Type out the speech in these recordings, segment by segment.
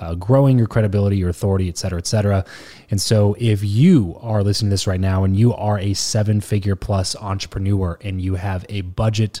uh, growing your credibility, your authority, et cetera, et cetera. And so, if you are listening to this right now and you are a seven figure plus entrepreneur and you have a budget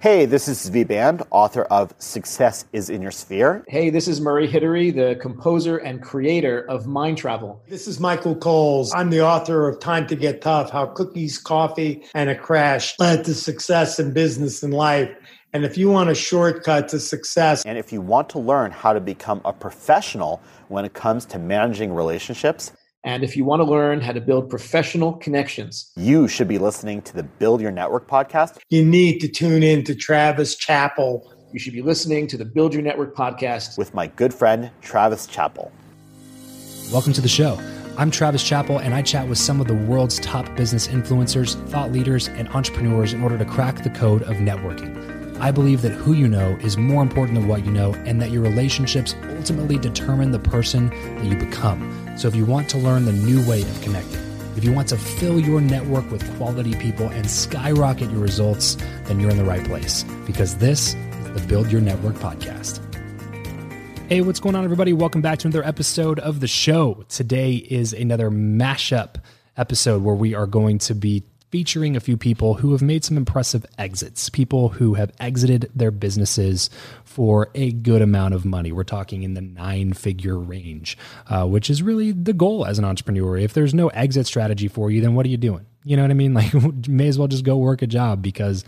Hey, this is Zvi Band, author of Success is in Your Sphere. Hey, this is Murray Hidary, the composer and creator of Mind Travel. This is Michael Coles. I'm the author of Time to Get Tough How Cookies, Coffee, and a Crash Led to Success in Business and Life. And if you want a shortcut to success, and if you want to learn how to become a professional when it comes to managing relationships, and if you want to learn how to build professional connections, you should be listening to the Build Your Network podcast. You need to tune in to Travis Chappell. You should be listening to the Build Your Network podcast with my good friend, Travis Chappell. Welcome to the show. I'm Travis Chappell, and I chat with some of the world's top business influencers, thought leaders, and entrepreneurs in order to crack the code of networking. I believe that who you know is more important than what you know, and that your relationships ultimately determine the person that you become. So if you want to learn the new way of connecting, if you want to fill your network with quality people and skyrocket your results, then you're in the right place because this is the Build Your Network podcast. Hey, what's going on, everybody? Welcome back to another episode of the show. Today is another mashup episode where we are going to be featuring a few people who have made some impressive exits, people who have exited their businesses for a good amount of money. We're talking in the nine figure range, uh, which is really the goal as an entrepreneur. If there's no exit strategy for you, then what are you doing? You know what I mean? Like, may as well just go work a job because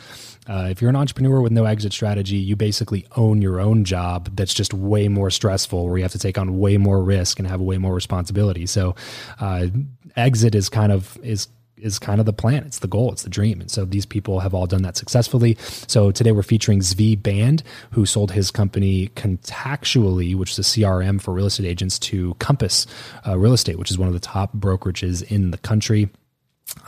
uh, if you're an entrepreneur with no exit strategy, you basically own your own job that's just way more stressful, where you have to take on way more risk and have way more responsibility. So, uh, exit is kind of is is kind of the plan. It's the goal. It's the dream. And so these people have all done that successfully. So today we're featuring Zvi Band, who sold his company Contactually, which is a CRM for real estate agents, to Compass uh, Real Estate, which is one of the top brokerages in the country.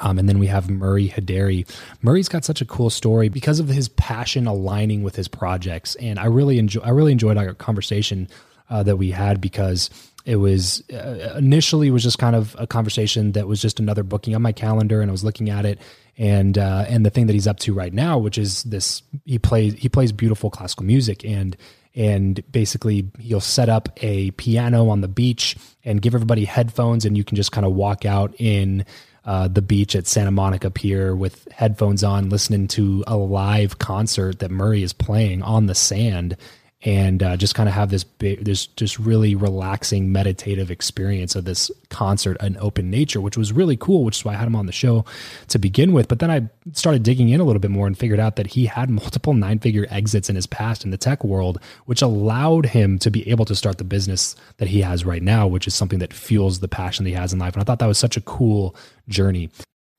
Um, and then we have Murray Hidary. Murray's got such a cool story because of his passion aligning with his projects, and I really enjoy. I really enjoyed our conversation uh, that we had because it was uh, initially was just kind of a conversation that was just another booking on my calendar and I was looking at it. And uh, and the thing that he's up to right now which is this he plays he plays beautiful classical music and and basically he'll set up a piano on the beach and give everybody headphones and you can just kind of walk out in uh, the beach at Santa Monica Pier with headphones on, listening to a live concert that Murray is playing on the sand and uh, just kind of have this big, this just really relaxing meditative experience of this concert and open nature, which was really cool. Which is why I had him on the show to begin with. But then I started digging in a little bit more and figured out that he had multiple nine figure exits in his past in the tech world, which allowed him to be able to start the business that he has right now, which is something that fuels the passion that he has in life. And I thought that was such a cool journey.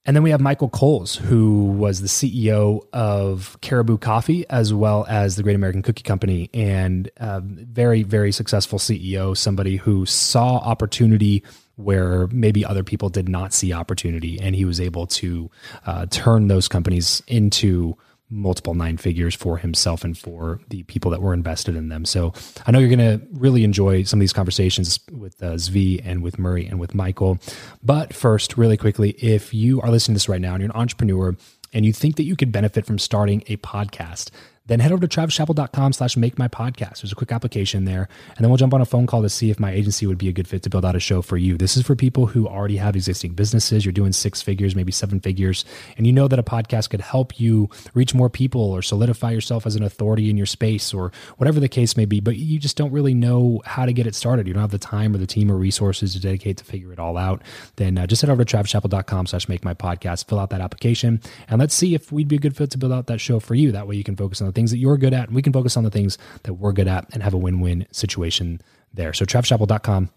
And then we have Michael Coles, who was the CEO of Caribou Coffee as well as the Great American Cookie Company, and uh, very, very successful CEO, somebody who saw opportunity where maybe other people did not see opportunity, and he was able to uh, turn those companies into multiple nine figures for himself and for the people that were invested in them. So I know you're going to really enjoy some of these conversations with uh, Zvi and with Murray and with Michael. But first, really quickly, if you are listening to this right now and you're an entrepreneur and you think that you could benefit from starting a podcast, then head over to travischappell.com slash make my podcast. There's a quick application there. And then we'll jump on a phone call to see if my agency would be a good fit to build out a show for you. This is for people who already have existing businesses. You're doing six figures, maybe seven figures, and you know that a podcast could help you reach more people or solidify yourself as an authority in your space or whatever the case may be, but you just don't really know how to get it started. You don't have the time or the team or resources to dedicate to figure it all out. Then uh, just head over to travischappell.com slash make my podcast, fill out that application, and let's see if we'd be a good fit to build out that show for you. That way you can focus on the things that you're good at, and we can focus on the things that we're good at and have a win-win situation there. So travischappell.com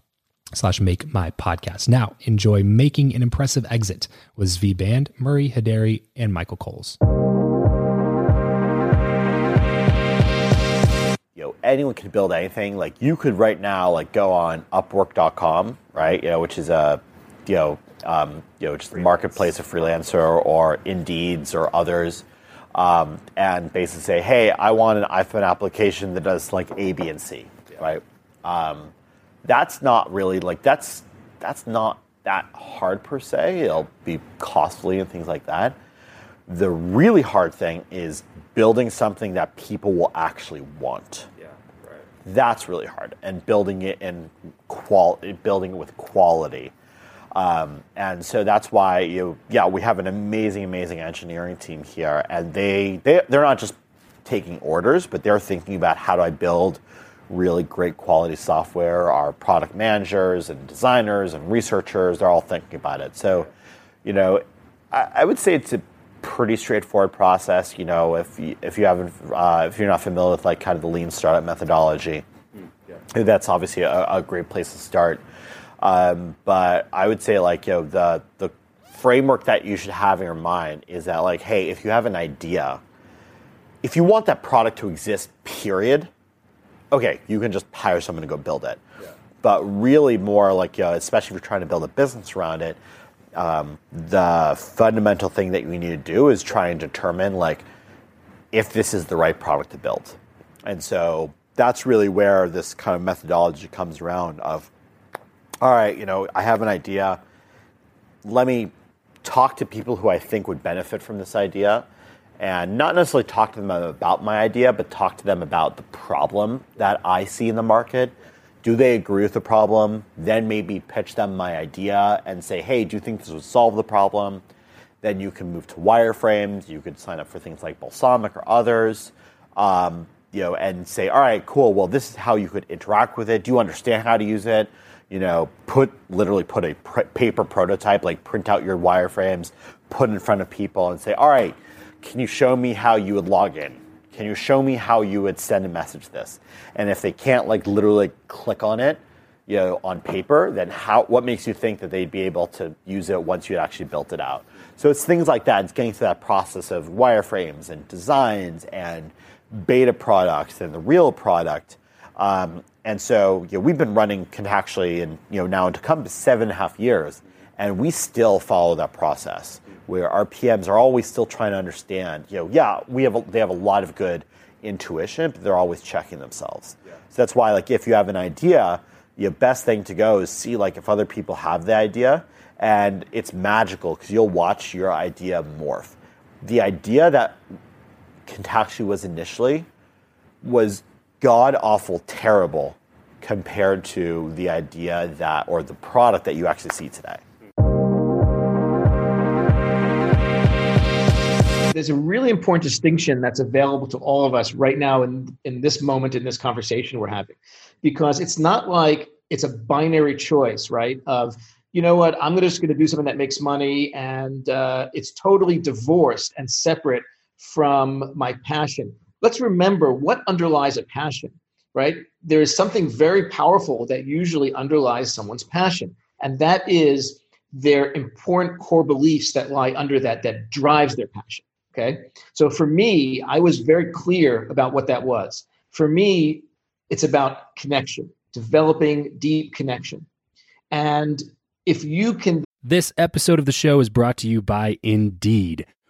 slash make my podcast. Now enjoy making an impressive exit with Zvi Band, Murray Hidary, and Michael Coles. You know, anyone can build anything. Like you could right now, like go on Upwork.com, right? You know, which is a, you know, um, you know, just the marketplace of freelancer or Indeeds or others um, and basically say, hey, I want an iPhone application that does like A, B, and C, yeah. right? Um, that's not really like that's that's not that hard per se. It'll be costly and things like that. The really hard thing is building something that people will actually want. Yeah, right. That's really hard, and building it in qual, building it with quality. Um, and so that's why you, yeah, we have an amazing, amazing engineering team here, and they, they they're not just taking orders, but they're thinking about how do I build really great quality software. Our product managers and designers and researchers, they're all thinking about it. So, you know, I, I would say it's a pretty straightforward process. You know, if you, if you haven't, uh, if you're not familiar with like kind of the lean startup methodology, mm, yeah. that's obviously a, a great place to start. Um, but I would say like you know the the framework that you should have in your mind is that like hey if you have an idea if you want that product to exist period okay you can just hire someone to go build it yeah. but really more like uh, especially if you're trying to build a business around it um, the fundamental thing that you need to do is try and determine like if this is the right product to build and so that's really where this kind of methodology comes around of all right, you know, I have an idea. Let me talk to people who I think would benefit from this idea and not necessarily talk to them about my idea, but talk to them about the problem that I see in the market. Do they agree with the problem? Then maybe pitch them my idea and say, hey, do you think this would solve the problem? Then you can move to wireframes. You could sign up for things like Balsamiq or others. Um, you know, and say, all right, cool. Well, this is how you could interact with it. Do you understand how to use it? you know, put literally put a pr- paper prototype, like print out your wireframes, put in front of people, and say, all right, can you show me how you would log in? Can you show me how you would send a message this? And if they can't like literally click on it, you know, on paper, then how? What makes you think that they'd be able to use it once you actually built it out? So it's things like that. It's getting through that process of wireframes and designs and beta products than the real product. Um, and so you know, we've been running Contactually and you know now to come to seven and a half years, and we still follow that process where our PMs are always still trying to understand. You know, yeah, we have a, they have a lot of good intuition, but they're always checking themselves. Yeah. So that's why, like, if you have an idea, the best thing to go is see like if other people have the idea, and it's magical because you'll watch your idea morph. The idea that Contactually was initially was god awful terrible compared to the idea that or the product that you actually see today. There's a really important distinction that's available to all of us right now in, in this moment in this conversation we're having. Because it's not like it's a binary choice, right? Of, you know what, I'm just going to do something that makes money and uh, it's totally divorced and separate from my passion. Let's remember what underlies a passion right? There is something very powerful that usually underlies someone's passion, and that is their important core beliefs that lie under that that drives their passion. Okay. So for me, I was very clear about what that was. For me, it's about connection, developing deep connection. And if you can. This episode of the show is brought to you by Indeed.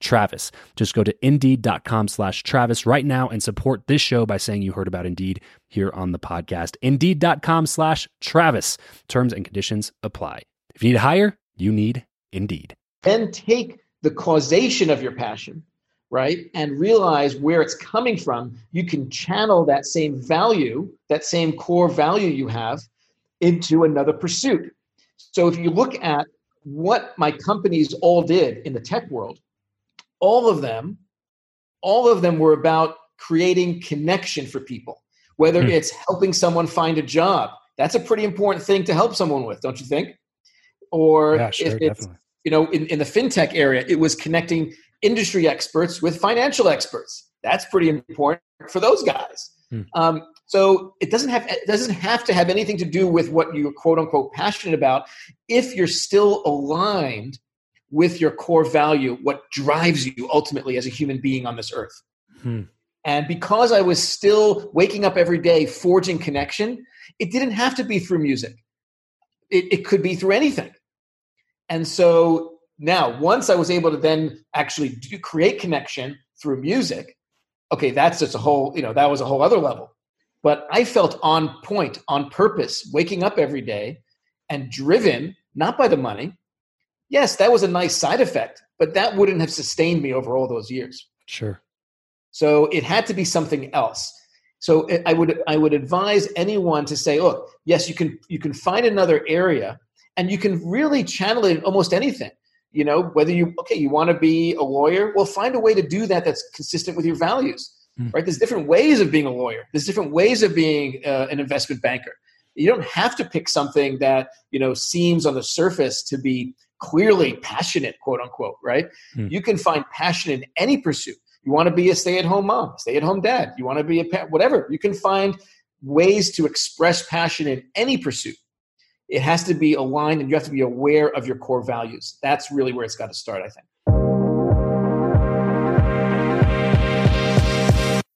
Travis. Just go to indeed.com slash Travis right now and support this show by saying you heard about Indeed here on the podcast. Indeed.com slash Travis. Terms and conditions apply. If you need to hire, you need Indeed. Then take the causation of your passion, right, and realize where it's coming from. You can channel that same value, that same core value you have, into another pursuit. So if you look at what my companies all did in the tech world, all of them, all of them were about creating connection for people. Whether mm. it's helping someone find a job, that's a pretty important thing to help someone with, don't you think? Or yeah, sure, if it's, definitely. you know, in, in the fintech area, it was connecting industry experts with financial experts. That's pretty important for those guys. Mm. Um, so it doesn't have it doesn't have to have anything to do with what you're quote unquote passionate about if you're still aligned with your core value, what drives you ultimately as a human being on this earth. Hmm. And because I was still waking up every day forging connection, it didn't have to be through music. It, it could be through anything. And so now, once I was able to then actually do, create connection through music, okay, that's just a whole, you know, that was a whole other level. But I felt on point, on purpose, waking up every day and driven not by the money, yes, that was a nice side effect, but that wouldn't have sustained me over all those years. Sure. So it had to be something else. So I would I would advise anyone to say, look, yes, you can you can find another area, and you can really channel it in almost anything. You know, whether you okay, you want to be a lawyer, well, find a way to do that that's consistent with your values. Mm. Right? There's different ways of being a lawyer. There's different ways of being uh, an investment banker. You don't have to pick something that you know seems on the surface to be clearly passionate, quote unquote, right? Mm. You can find passion in any pursuit. You want to be a stay at home mom, stay at home dad, you want to be a pet, whatever. You can find ways to express passion in any pursuit. It has to be aligned and you have to be aware of your core values. That's really where it's got to start, I think.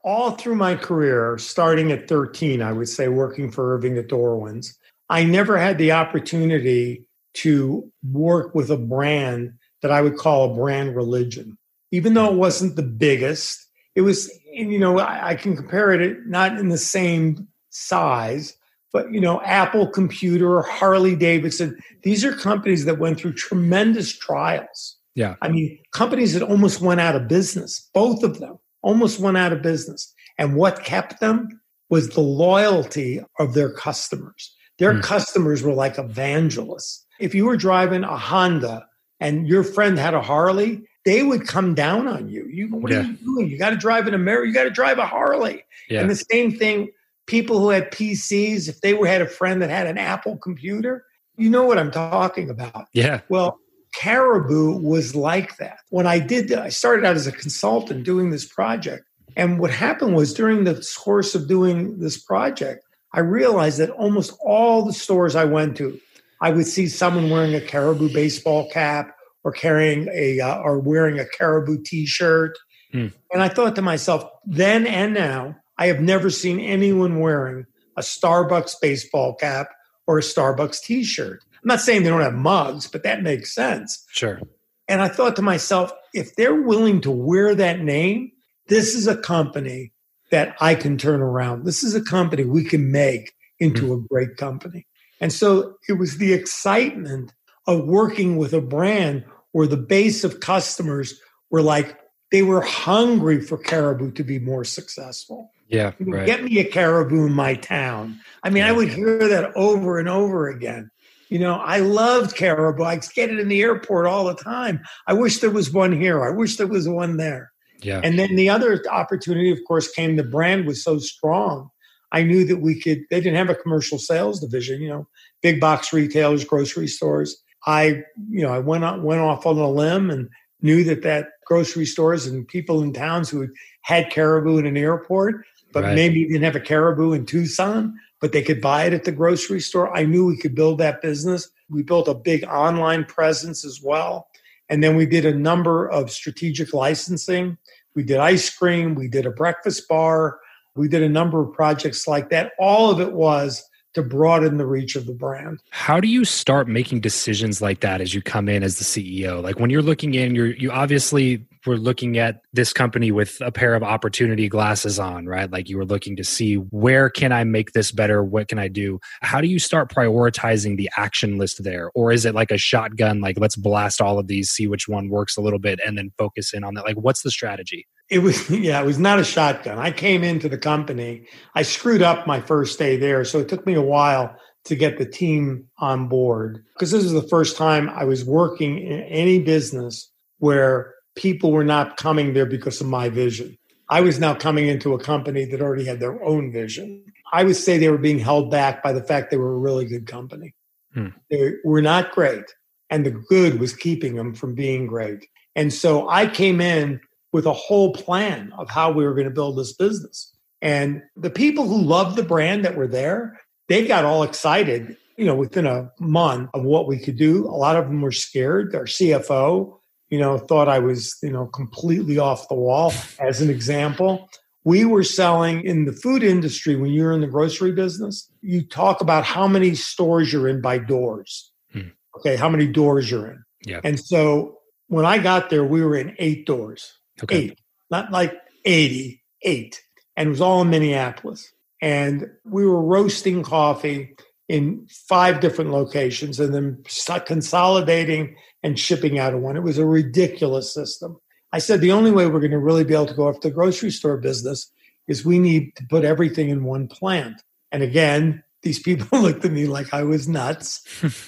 All through my career, starting at 13, I would say, working for Irving at Darwin's, I never had the opportunity to work with a brand that I would call a brand religion. Even though it wasn't the biggest, it was, you know, I, I can compare it not in the same size, but, you know, Apple Computer, Harley Davidson, these are companies that went through tremendous trials. Yeah. I mean, companies that almost went out of business, both of them almost went out of business. And what kept them was the loyalty of their customers. Their mm. customers were like evangelists if you were driving a Honda and your friend had a Harley, they would come down on you. You, what yeah. are you doing? You got to drive an America. You got to drive a Harley. Yeah. And the same thing, people who had PCs, if they were had a friend that had an Apple computer, you know what I'm talking about. Yeah. Well, Caribou was like that. When I did, I started out as a consultant doing this project. And what happened was during the course of doing this project, I realized that almost all the stores I went to, I would see someone wearing a Caribou baseball cap or carrying a uh, or wearing a Caribou T-shirt. Mm. And I thought to myself, then and now, I have never seen anyone wearing a Starbucks baseball cap or a Starbucks T-shirt. I'm not saying they don't have mugs, but that makes sense. Sure. And I thought to myself, if they're willing to wear that name, this is a company that I can turn around. This is a company we can make into mm-hmm. a great company. And so it was the excitement of working with a brand where the base of customers were like, they were hungry for Caribou to be more successful. Yeah. Right. Get me a Caribou in my town. I mean, yeah. I would hear that over and over again. You know, I loved Caribou. I get it in the airport all the time. I wish there was one here. I wish there was one there. Yeah. And then the other opportunity, of course, came the brand was so strong. I knew that we could, they didn't have a commercial sales division, you know, big box retailers, grocery stores. I, you know, I went on, went off on a limb and knew that that grocery stores and people in towns who had caribou in an airport, but right. maybe didn't have a caribou in Tucson, but they could buy it at the grocery store. I knew we could build that business. We built a big online presence as well. And then we did a number of strategic licensing. We did ice cream, we did a breakfast bar, we did a number of projects like that. All of it was to broaden the reach of the brand. How do you start making decisions like that as you come in as the CEO? Like when you're looking in, you're you obviously were looking at this company with a pair of opportunity glasses on, right? Like you were looking to see where can I make this better? What can I do? How do you start prioritizing the action list there? Or is it like a shotgun, like let's blast all of these, see which one works a little bit, and then focus in on that? Like what's the strategy? It was yeah, it was not a shotgun. I came into the company. I screwed up my first day there, so it took me a while to get the team on board because this was the first time I was working in any business where people were not coming there because of my vision. I was now coming into a company that already had their own vision. I would say they were being held back by the fact they were a really good company. Hmm. They were not great, and the good was keeping them from being great. And so I came in with a whole plan of how we were going to build this business. And the people who loved the brand that were there, they got all excited, you know, within a month of what we could do. A lot of them were scared. Our CFO, you know, thought I was, you know, completely off the wall, as an example. We were selling in the food industry when you're in the grocery business, you talk about how many stores you're in by doors. Hmm. Okay, how many doors you're in. Yeah. And so when I got there, we were in eight doors. Okay. Eight, not like 80, eight. And it was all in Minneapolis. And we were roasting coffee in five different locations and then consolidating and shipping out of one. It was a ridiculous system. I said the only way we're going to really be able to go after the grocery store business is we need to put everything in one plant. And again, these people looked at me like I was nuts.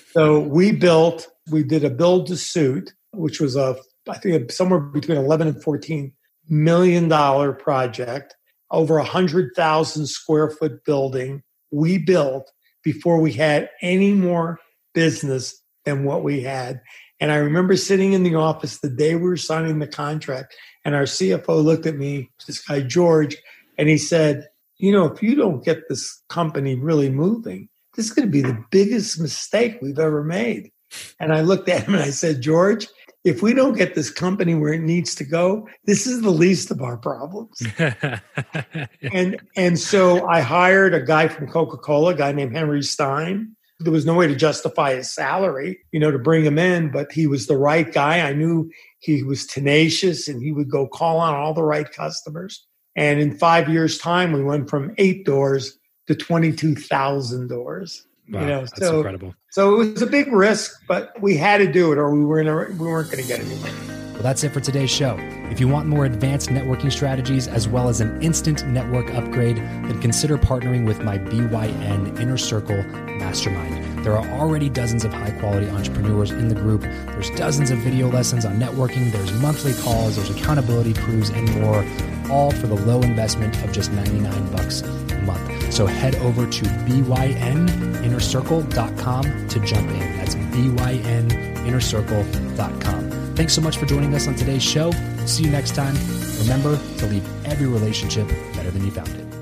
so we built, we did a build to suit, which was a I think somewhere between 11 and 14 million dollar project, over a hundred thousand square foot building we built before we had any more business than what we had. And I remember sitting in the office the day we were signing the contract, and our CFO looked at me, this guy George, and he said, You know, if you don't get this company really moving, this is going to be the biggest mistake we've ever made. And I looked at him and I said, George, if we don't get this company where it needs to go, this is the least of our problems. and and so I hired a guy from Coca-Cola, a guy named Henry Stein. There was no way to justify his salary, you know, to bring him in, but he was the right guy. I knew he was tenacious and he would go call on all the right customers. And in five years' time, we went from eight doors to 22,000 doors. Wow, you know, that's so, incredible. So it was a big risk, but we had to do it, or we weren't we weren't going to get anywhere. Well, that's it for today's show. If you want more advanced networking strategies as well as an instant network upgrade, then consider partnering with my BYN Inner Circle Mastermind. There are already dozens of high quality entrepreneurs in the group. There's dozens of video lessons on networking, there's monthly calls, there's accountability crews, and more, all for the low investment of just 99 bucks a month. So head over to byninnercircle.com to jump in. That's byninnercircle.com. Thanks so much for joining us on today's show. See you next time. Remember to leave every relationship better than you found it.